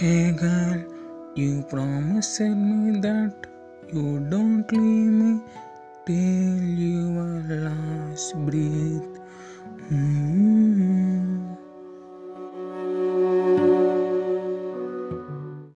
Hey girl, you promised me that you don't leave me till your last breath. Hmm.